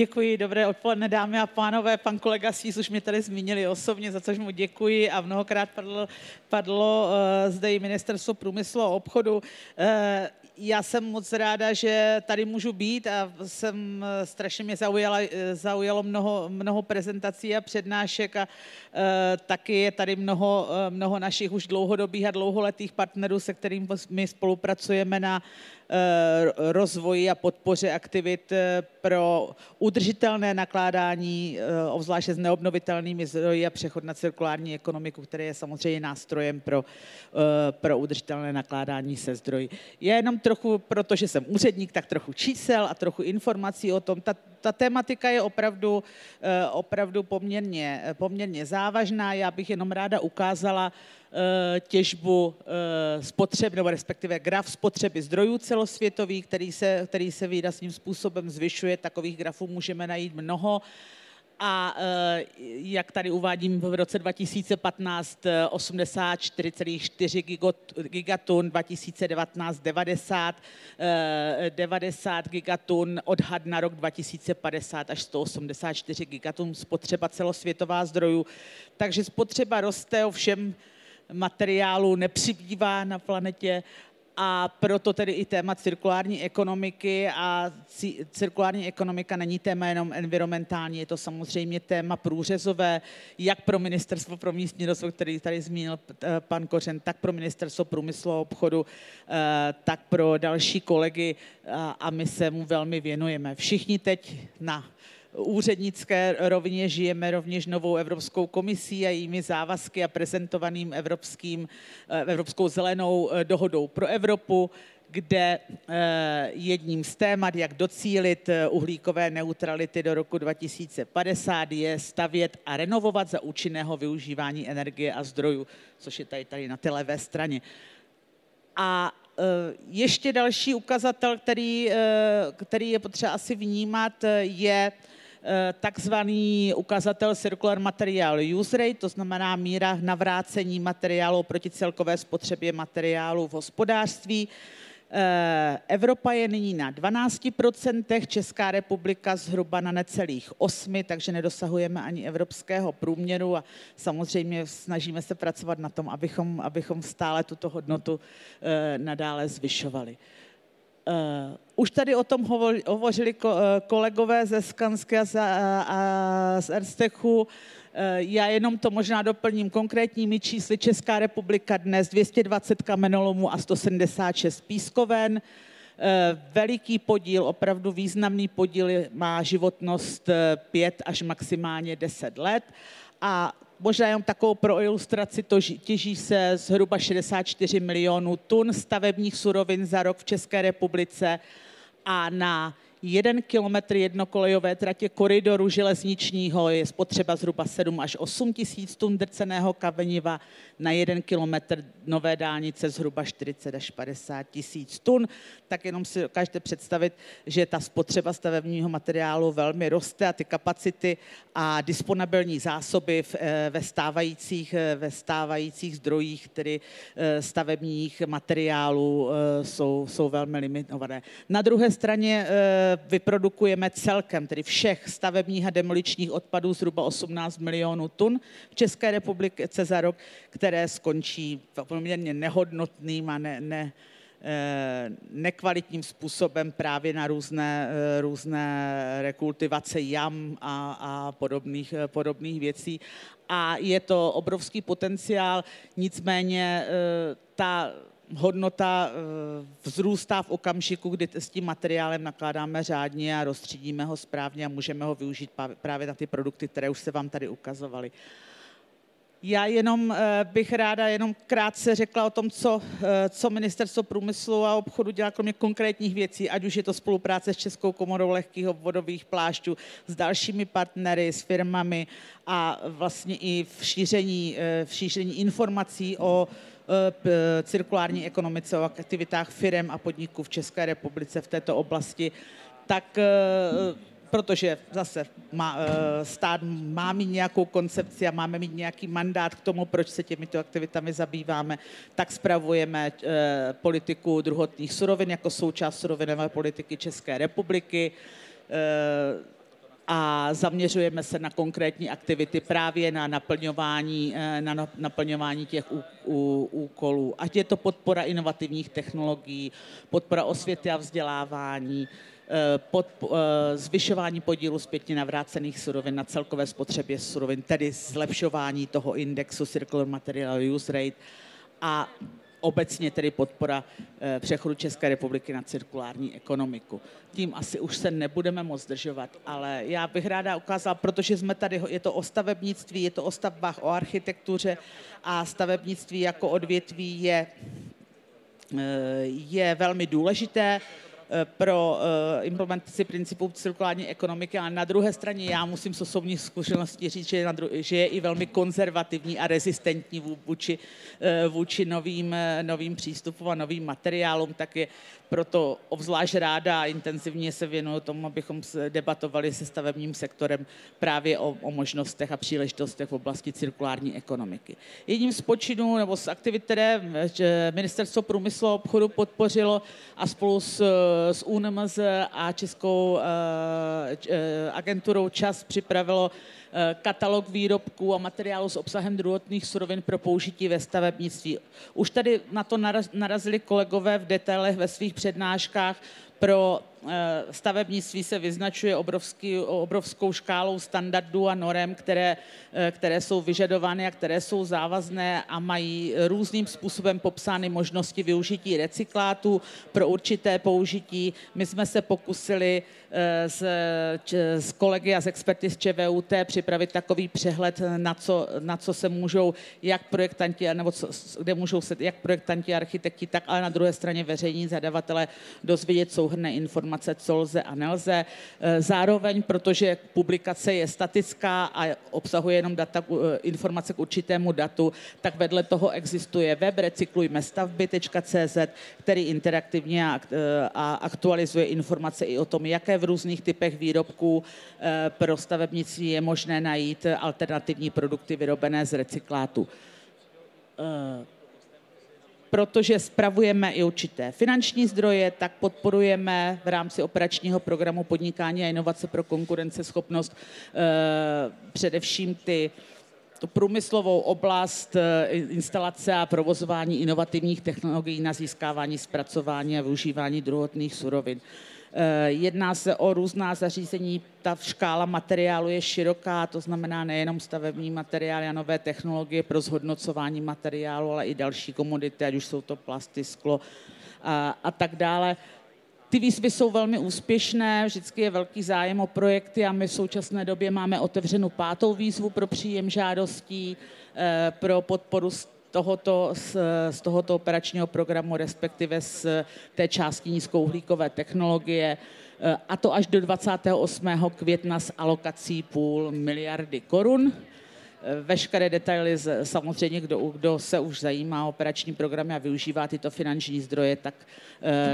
Děkuji, dobré odpoledne, dámy a pánové. Pan kolega Sís už mě tady zmínili osobně, za což mu děkuji a mnohokrát padlo, padlo uh, zde i ministerstvo průmyslu a obchodu. Uh, já jsem moc ráda, že tady můžu být a jsem eh, strašně mě zaujala, zaujalo mnoho, mnoho prezentací a přednášek a uh, taky je tady mnoho, mnoho našich už dlouhodobých a dlouholetých partnerů, se kterými my spolupracujeme na Eh, rozvoji a podpoře aktivit eh, pro udržitelné nakládání, eh, obzvláště s neobnovitelnými zdroji a přechod na cirkulární ekonomiku, který je samozřejmě nástrojem pro, pro udržitelné nakládání se zdroji. Já jenom trochu, protože jsem úředník, tak trochu čísel a trochu informací o tom. Ta, ta tématika je opravdu, opravdu poměrně, poměrně závažná. Já bych jenom ráda ukázala, Eh, těžbu eh, spotřeb, nebo respektive graf spotřeby zdrojů celosvětových, který se, který se výrazným způsobem zvyšuje. Takových grafů můžeme najít mnoho. A eh, jak tady uvádím, v roce 2015 84,4 gigatun, 2019 90, 90 gigatun, odhad na rok 2050 až 184 gigatun spotřeba celosvětová zdrojů. Takže spotřeba roste, ovšem materiálu nepřibývá na planetě a proto tedy i téma cirkulární ekonomiky a cirkulární ekonomika není téma jenom environmentální, je to samozřejmě téma průřezové, jak pro ministerstvo pro místní rozvoj, který tady zmínil eh, pan Kořen, tak pro ministerstvo průmyslu a obchodu, eh, tak pro další kolegy a my se mu velmi věnujeme. Všichni teď na úřednické rovině žijeme rovněž novou Evropskou komisí a jejími závazky a prezentovaným evropským, eh, Evropskou zelenou eh, dohodou pro Evropu, kde eh, jedním z témat, jak docílit uhlíkové neutrality do roku 2050, je stavět a renovovat za účinného využívání energie a zdrojů, což je tady, tady na té levé straně. A ještě další ukazatel, který, který je potřeba asi vnímat, je takzvaný ukazatel Circular Material Use Rate, to znamená míra navrácení materiálu proti celkové spotřebě materiálu v hospodářství. Eh, Evropa je nyní na 12%, Česká republika zhruba na necelých 8%, takže nedosahujeme ani evropského průměru a samozřejmě snažíme se pracovat na tom, abychom, abychom stále tuto hodnotu eh, nadále zvyšovali. Uh, už tady o tom hovořili eh, kolegové ze Skansky a z Erstechu. Eh, já jenom to možná doplním konkrétními čísly. Česká republika dnes 220 kamenolomů a 176 pískoven. Veliký podíl, opravdu významný podíl má životnost 5 až maximálně 10 let a možná jenom takovou pro ilustraci, to těží se zhruba 64 milionů tun stavebních surovin za rok v České republice a na jeden kilometr jednokolejové tratě koridoru železničního je spotřeba zhruba 7 až 8 tisíc tun drceného kameniva, na jeden kilometr nové dálnice zhruba 40 až 50 tisíc tun. Tak jenom si dokážete představit, že ta spotřeba stavebního materiálu velmi roste a ty kapacity a disponibilní zásoby eh, ve, stávajících, eh, ve stávajících zdrojích, tedy eh, stavebních materiálů, jsou, jsou velmi limitované. Na druhé straně vyprodukujeme celkem, tedy všech stavebních a demoličních odpadů zhruba 18 milionů tun v České republice za rok, které skončí poměrně nehodnotným a ne, ne, eh, nekvalitním způsobem právě na různé, eh, různé rekultivace jam a, a podobných, eh, podobných věcí. A je to obrovský potenciál, nicméně ta hodnota eh, vzrůstá v okamžiku, kdy s tím materiálem nakládáme řádně a rozstřídíme ho správně a můžeme ho využít právě na ty produkty, které už se vám tady ukazovaly. Já jenom eh, bych ráda jenom krátce řekla o tom, co, eh, co Ministerstvo průmyslu a obchodu dělá kromě konkrétních věcí, ať už je to spolupráce s Českou komorou lehkých obvodových plášťů, s dalšími partnery, s firmami a vlastně i v šíření, v šíření informací o cirkulární ekonomice, o aktivitách firm a podniků v České republice v této oblasti, tak eh, protože zase má, eh, stát má mít nějakou koncepci a máme mít nějaký mandát k tomu, proč se těmito aktivitami zabýváme, tak spravujeme politiku druhotných surovin jako součást surovinové politiky České republiky a zaměřujeme se na konkrétní aktivity právě na naplňování, eh, na naplňování těch úkolů. Ať je to podpora inovativních technologií, podpora osvěty a vzdělávání, eh, pod, eh, zvyšování podílu zpětně navrácených surovin na celkové spotřebě surovin, tedy zlepšování toho indexu Circular Material Use Rate a obecně tedy podpora eh, přechodu České republiky na cirkulární ekonomiku. Tím asi už se nebudeme moc zdržovat, ale já bych ráda ukázala, protože jsme tady, je to o stavebnictví, je to o stavbách, o architektuře a stavebnictví jako odvětví je, eh, je velmi důležité. Eh, pro eh, implementaci principů cirkulární ekonomiky, ale na druhé straně já musím z osobních zkušeností říct, že je, na dru- že je i velmi konzervativní a rezistentní vůči, eh, vůči novým, novým přístupům a novým materiálům, tak je proto obzvlášť ráda a intenzivně se věnuju tomu, abychom debatovali se stavebním sektorem právě o, o možnostech a příležitostech v oblasti cirkulární ekonomiky. Jedním z počinů nebo z aktivit, které Ministerstvo průmyslu a obchodu podpořilo a spolu s, s UNMZ a Českou uh, agenturou ČAS připravilo Eh, katalog výrobků a materiálů s obsahem druhotných surovin pro použití ve stavebnictví. Už tady na to narazili kolegové v detailech ve svých přednáškách pro Eh, stavebnictví se vyznačuje obrovský, obrovskou škálou standardů a norem, které, eh, které jsou vyžadovány a které jsou závazné a mají různým způsobem popsány možnosti využití recyklátu pro určité použití. My jsme se pokusili eh, s, s kolegy a s experty z ČVUT připravit takový přehled, na co, na co se můžou jak projektanti, nebo co, kde můžou se jak projektanti, architekti, tak ale na druhé straně veřejní zadavatele dozvědět souhrné informace co lze a nelze. Eh, zároveň, protože publikace je statická a obsahuje jenom data, eh, informace k určitému datu, tak vedle toho existuje web recyklujmestavby.cz, který interaktivně a eh, aktualizuje informace i o tom, jaké v různých typech výrobků pro stavebnictví je možné najít alternativní produkty vyrobené z recyklátu? Protože spravujeme i určité finanční zdroje, tak podporujeme v rámci operačního programu podnikání a inovace pro konkurenceschopnost eh, především ty průmyslovou oblast eh, instalace a provozování inovativních technologií na získávání, zpracování a využívání druhotných surovin. Eh, jedná se o různá zařízení, ta škála materiálu je široká, to znamená nejenom stavební materiály a nové technologie pro zhodnocování materiálu, ale i další komodity, ať už jsou to plasty, sklo a, a tak dále. Ty výzvy jsou velmi úspěšné, vždycky je velký zájem o projekty a my v současné době máme otevřenou pátou výzvu pro příjem žádostí eh, pro podporu tohoto, z, z tohoto operačního programu, respektive z té části nízkouhlíkové technologie, eh, a to až do 28. května s alokací půl miliardy korun. Eh, veškeré detaily, samozřejmě, kdo, kdo se už zajímá o operační programy a využívá tyto finanční zdroje, tak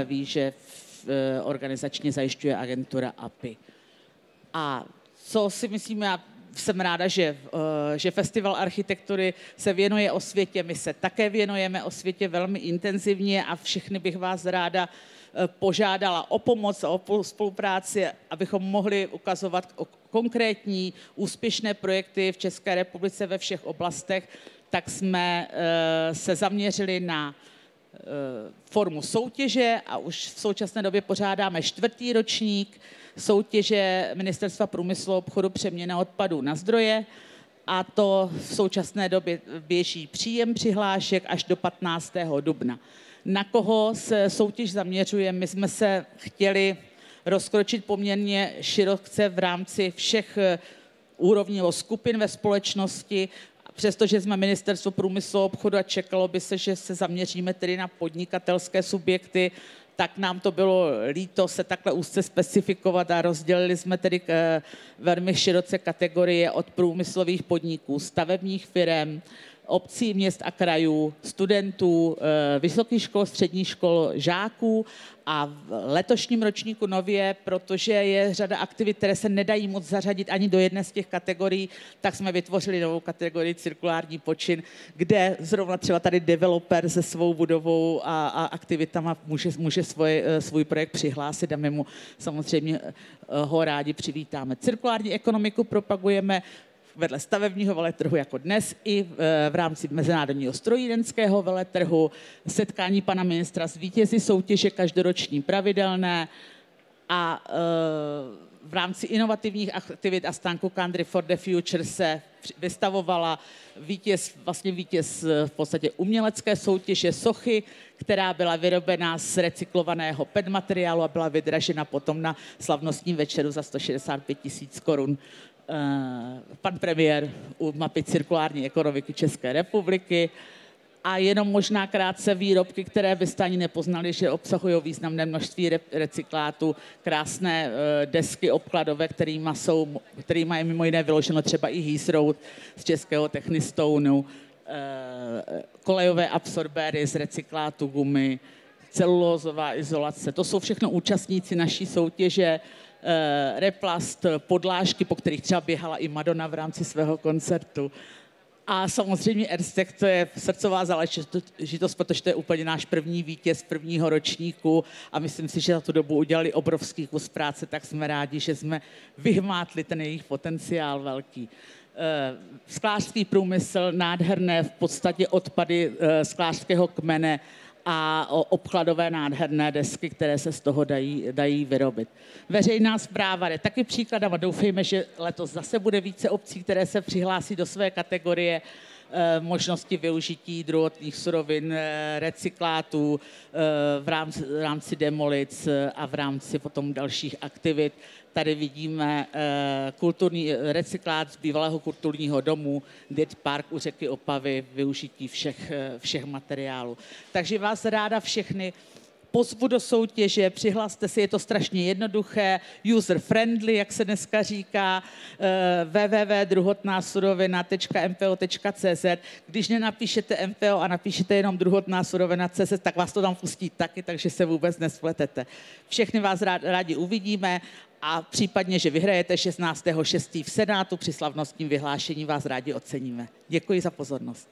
ví, že organizačně zajišťuje agentura API. A co si myslím, já jsem ráda, že, eh, že Festival architektury se věnuje o světě. My se také věnujeme o světě velmi intenzivně a všechny bych vás ráda eh, požádala o pomoc a o spolupráci, abychom mohli ukazovat konkrétní úspěšné projekty v České republice ve všech oblastech, tak jsme eh, se zaměřili na formu soutěže a už v současné době pořádáme čtvrtý ročník soutěže Ministerstva průmyslu a obchodu přeměna odpadů na zdroje a to v současné době běží příjem přihlášek až do 15. dubna. Na koho se soutěž zaměřuje? My jsme se chtěli rozkročit poměrně široce v rámci všech eh, úrovní skupin ve společnosti, přestože jsme ministerstvo průmyslu a obchodu a čekalo by se, že se zaměříme tedy na podnikatelské subjekty, tak nám to bylo líto se takhle úzce specifikovat a rozdělili jsme tedy eh, velmi široce kategorie od průmyslových podniků, stavebních firm, obcí, měst a krajů, studentů, eh, vysokých škol, středních škol, žáků a v letošním ročníku nově, protože je řada aktivit, které se nedají moc zařadit ani do jedné z těch kategorií, tak jsme vytvořili novou kategorii cirkulární počin, kde zrovna třeba tady developer se svou budovou a, a aktivitama může, může svoje, eh, svůj projekt přihlásit a my mu samozřejmě eh, ho rádi přivítáme. Cirkulární ekonomiku propagujeme vedle stavebního veletrhu jako dnes i v rámci Mezinárodního strojírenského veletrhu, setkání pana ministra s vítězi soutěže každoroční pravidelné a e, v rámci inovativních aktivit a stánku Country for the Future se vystavovala vítěz, vlastně vítěz v podstatě umělecké soutěže sochy, která byla vyrobena z recyklovaného PET materiálu a byla vydražena potom na slavnostním večeru za 165 tisíc korun. Eh, pan premiér u mapy cirkulární ekonomiky České republiky a jenom možná krátce výrobky, které byste ani nepoznali, že obsahují významné množství recyklátu, krásné eh, desky obkladové, kterými, jsou, který mají mimo jiné vyloženo třeba i Heath Road z českého Technistounu, eh, kolejové absorbéry z recyklátu gumy, celulózová izolace. To jsou všechno účastníci naší soutěže. Eh, replast, podlážky, po kterých třeba běhala i Madonna v rámci svého koncertu. A samozřejmě Erstek to je srdcová záležitost, protože to je úplně náš první vítěz prvního ročníku a myslím si, že za tu dobu udělali obrovský kus práce, tak jsme rádi, že jsme vyhmátli ten jejich potenciál velký. Eh, sklářský průmysl, nádherné v podstatě odpady eh, sklářského kmene a obkladové nádherné desky, které se z toho dají, dají vyrobit. Veřejná zpráva je taky příkladem a doufejme, že letos zase bude více obcí, které se přihlásí do své kategorie možnosti využití druhotných surovin, eh, recyklátů eh, v rámci, v rámci demolic a v rámci potom dalších aktivit. Tady vidíme kulturní recyklát z bývalého kulturního domu, Dit Park u řeky Opavy, využití všech, všech materiálů. Takže vás ráda všechny pozvu do soutěže, přihlaste si, je to strašně jednoduché, user-friendly, jak se dneska říká, eh, www.druhotnásurovina.mpo.cz. Když nenapíšete MPO a napíšete jenom druhotná surovina.cz, tak vás to tam pustí taky, takže se vůbec nespletete. Všechny vás rádi uvidíme a případně, že vyhrajete 16.6. v Senátu při slavnostním vyhlášení, vás rádi oceníme. Děkuji za pozornost.